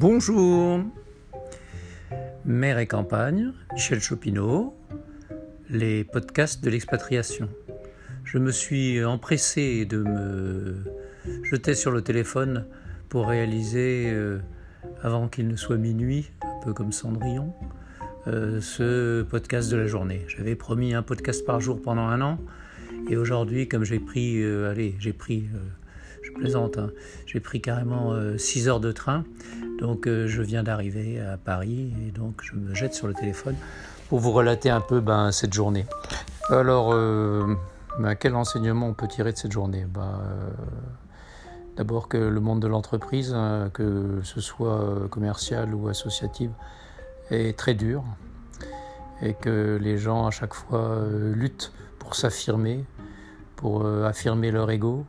Bonjour Mère et campagne, Michel Chopineau, les podcasts de l'expatriation. Je me suis empressé de me jeter sur le téléphone pour réaliser, euh, avant qu'il ne soit minuit, un peu comme Cendrillon, euh, ce podcast de la journée. J'avais promis un podcast par jour pendant un an, et aujourd'hui, comme j'ai pris, euh, allez, j'ai pris je plaisante, hein. j'ai pris carrément 6 heures de train, donc je viens d'arriver à Paris et donc je me jette sur le téléphone pour vous relater un peu ben, cette journée. Alors, ben, quel enseignement on peut tirer de cette journée? Ben, D'abord que le monde de l'entreprise, hein, que ce soit commercial ou associatif, est très dur et que les gens à chaque fois euh, luttent pour s'affirmer, pour euh, affirmer leur ego.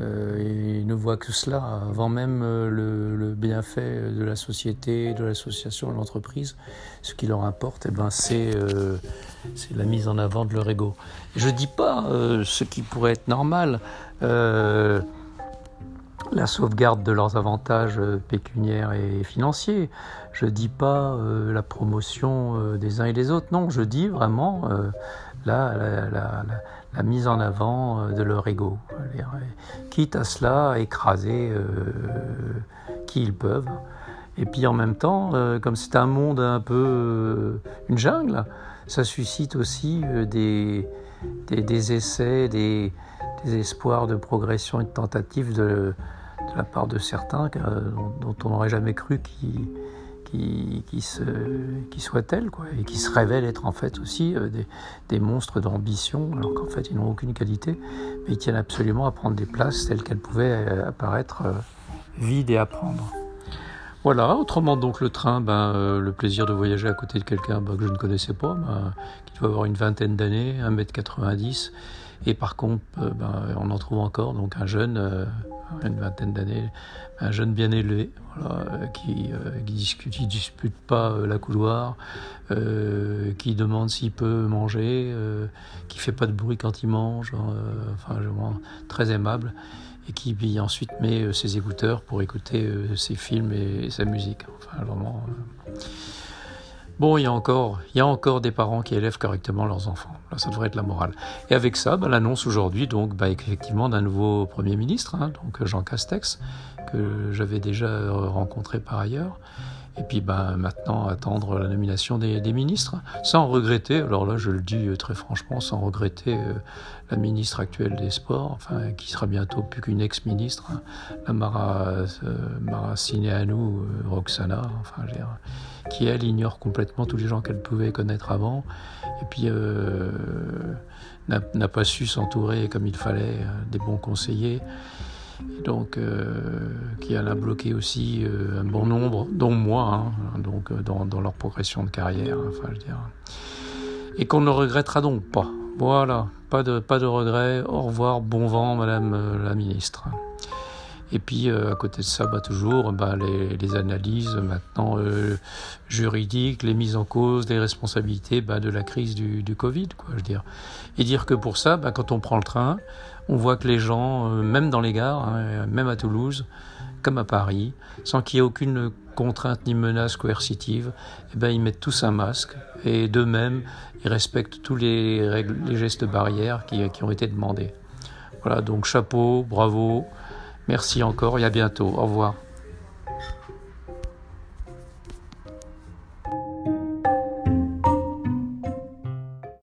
Euh, ils ne voient que cela avant même le, bienfait de la société, de l'association, de l'entreprise. Ce qui leur importe, eh ben, c'est la mise en avant de leur ego. Je ne dis pas ce qui pourrait être normal la sauvegarde de leurs avantages euh, pécuniaires et financiers. Je dis pas euh, la promotion euh, des uns et des autres. Non, je dis vraiment la, mise en avant de leur ego. Quitte à cela, écraser qui ils peuvent. Et puis en même temps, comme c'est un monde un peu une jungle, ça suscite aussi des, des, essais, des, espoirs de progression et de tentatives de la part de certains dont, on n'aurait jamais cru qu'ils qui, qui, soient tels, quoi, et qui se révèlent être en fait aussi euh, des, monstres d'ambition, alors qu'en fait ils n'ont aucune qualité, mais ils tiennent absolument à prendre des places telles qu'elles pouvaient euh, apparaître euh, vides et à prendre. Voilà, autrement donc le train, ben, le plaisir de voyager à côté de quelqu'un ben, que je ne connaissais pas, ben, qui doit avoir une vingtaine d'années, 1m90, et par contre, ben, on en trouve encore, donc un jeune une vingtaine d'années, un jeune bien élevé, euh, qui ne euh, dispute pas euh, la couloir, qui demande s'il peut manger, qui fait pas de bruit quand il mange, enfin vraiment très aimable, et qui ensuite met ses écouteurs pour écouter ses films et, sa musique. Enfin vraiment. Bon, il y, a encore, il y a encore des parents qui élèvent correctement leurs enfants. Là, ça devrait être la morale. Et avec ça, bah, l'annonce aujourd'hui, donc, bah, effectivement, d'un nouveau Premier ministre, hein, donc Jean Castex, que j'avais déjà rencontré par ailleurs. Et puis bah, maintenant, attendre la nomination des, ministres, sans regretter, alors là je le dis très franchement, sans regretter euh, la ministre actuelle des Sports, enfin, qui sera bientôt plus qu'une ex-ministre, hein, la Mara, euh, Mara Sineanu euh, Roxana, enfin, qui elle ignore complètement tous les gens qu'elle pouvait connaître avant, et puis n'a pas su s'entourer comme il fallait des bons conseillers donc euh, qui a bloqué aussi euh, un bon nombre, dont moi, hein, donc euh, dans, leur progression de carrière, dire, et qu'on ne regrettera donc pas. Voilà, pas de pas de regret. Au revoir, bon vent, Madame la Ministre. Et puis à côté de ça, bah, toujours bah, les, analyses maintenant juridiques, les mises en cause des responsabilités bah, de la crise du, Covid. Et dire que pour ça, quand on prend le train, on voit que les gens, euh, même dans les gares, hein, même à Toulouse, comme à Paris, sans qu'il y ait aucune contrainte ni menace coercitive, eh ben, ils mettent tous un masque et d'eux-mêmes, ils respectent tous les, règles, les gestes barrières qui, qui ont été demandés. Voilà, donc chapeau, bravo, merci encore et à bientôt. Au revoir.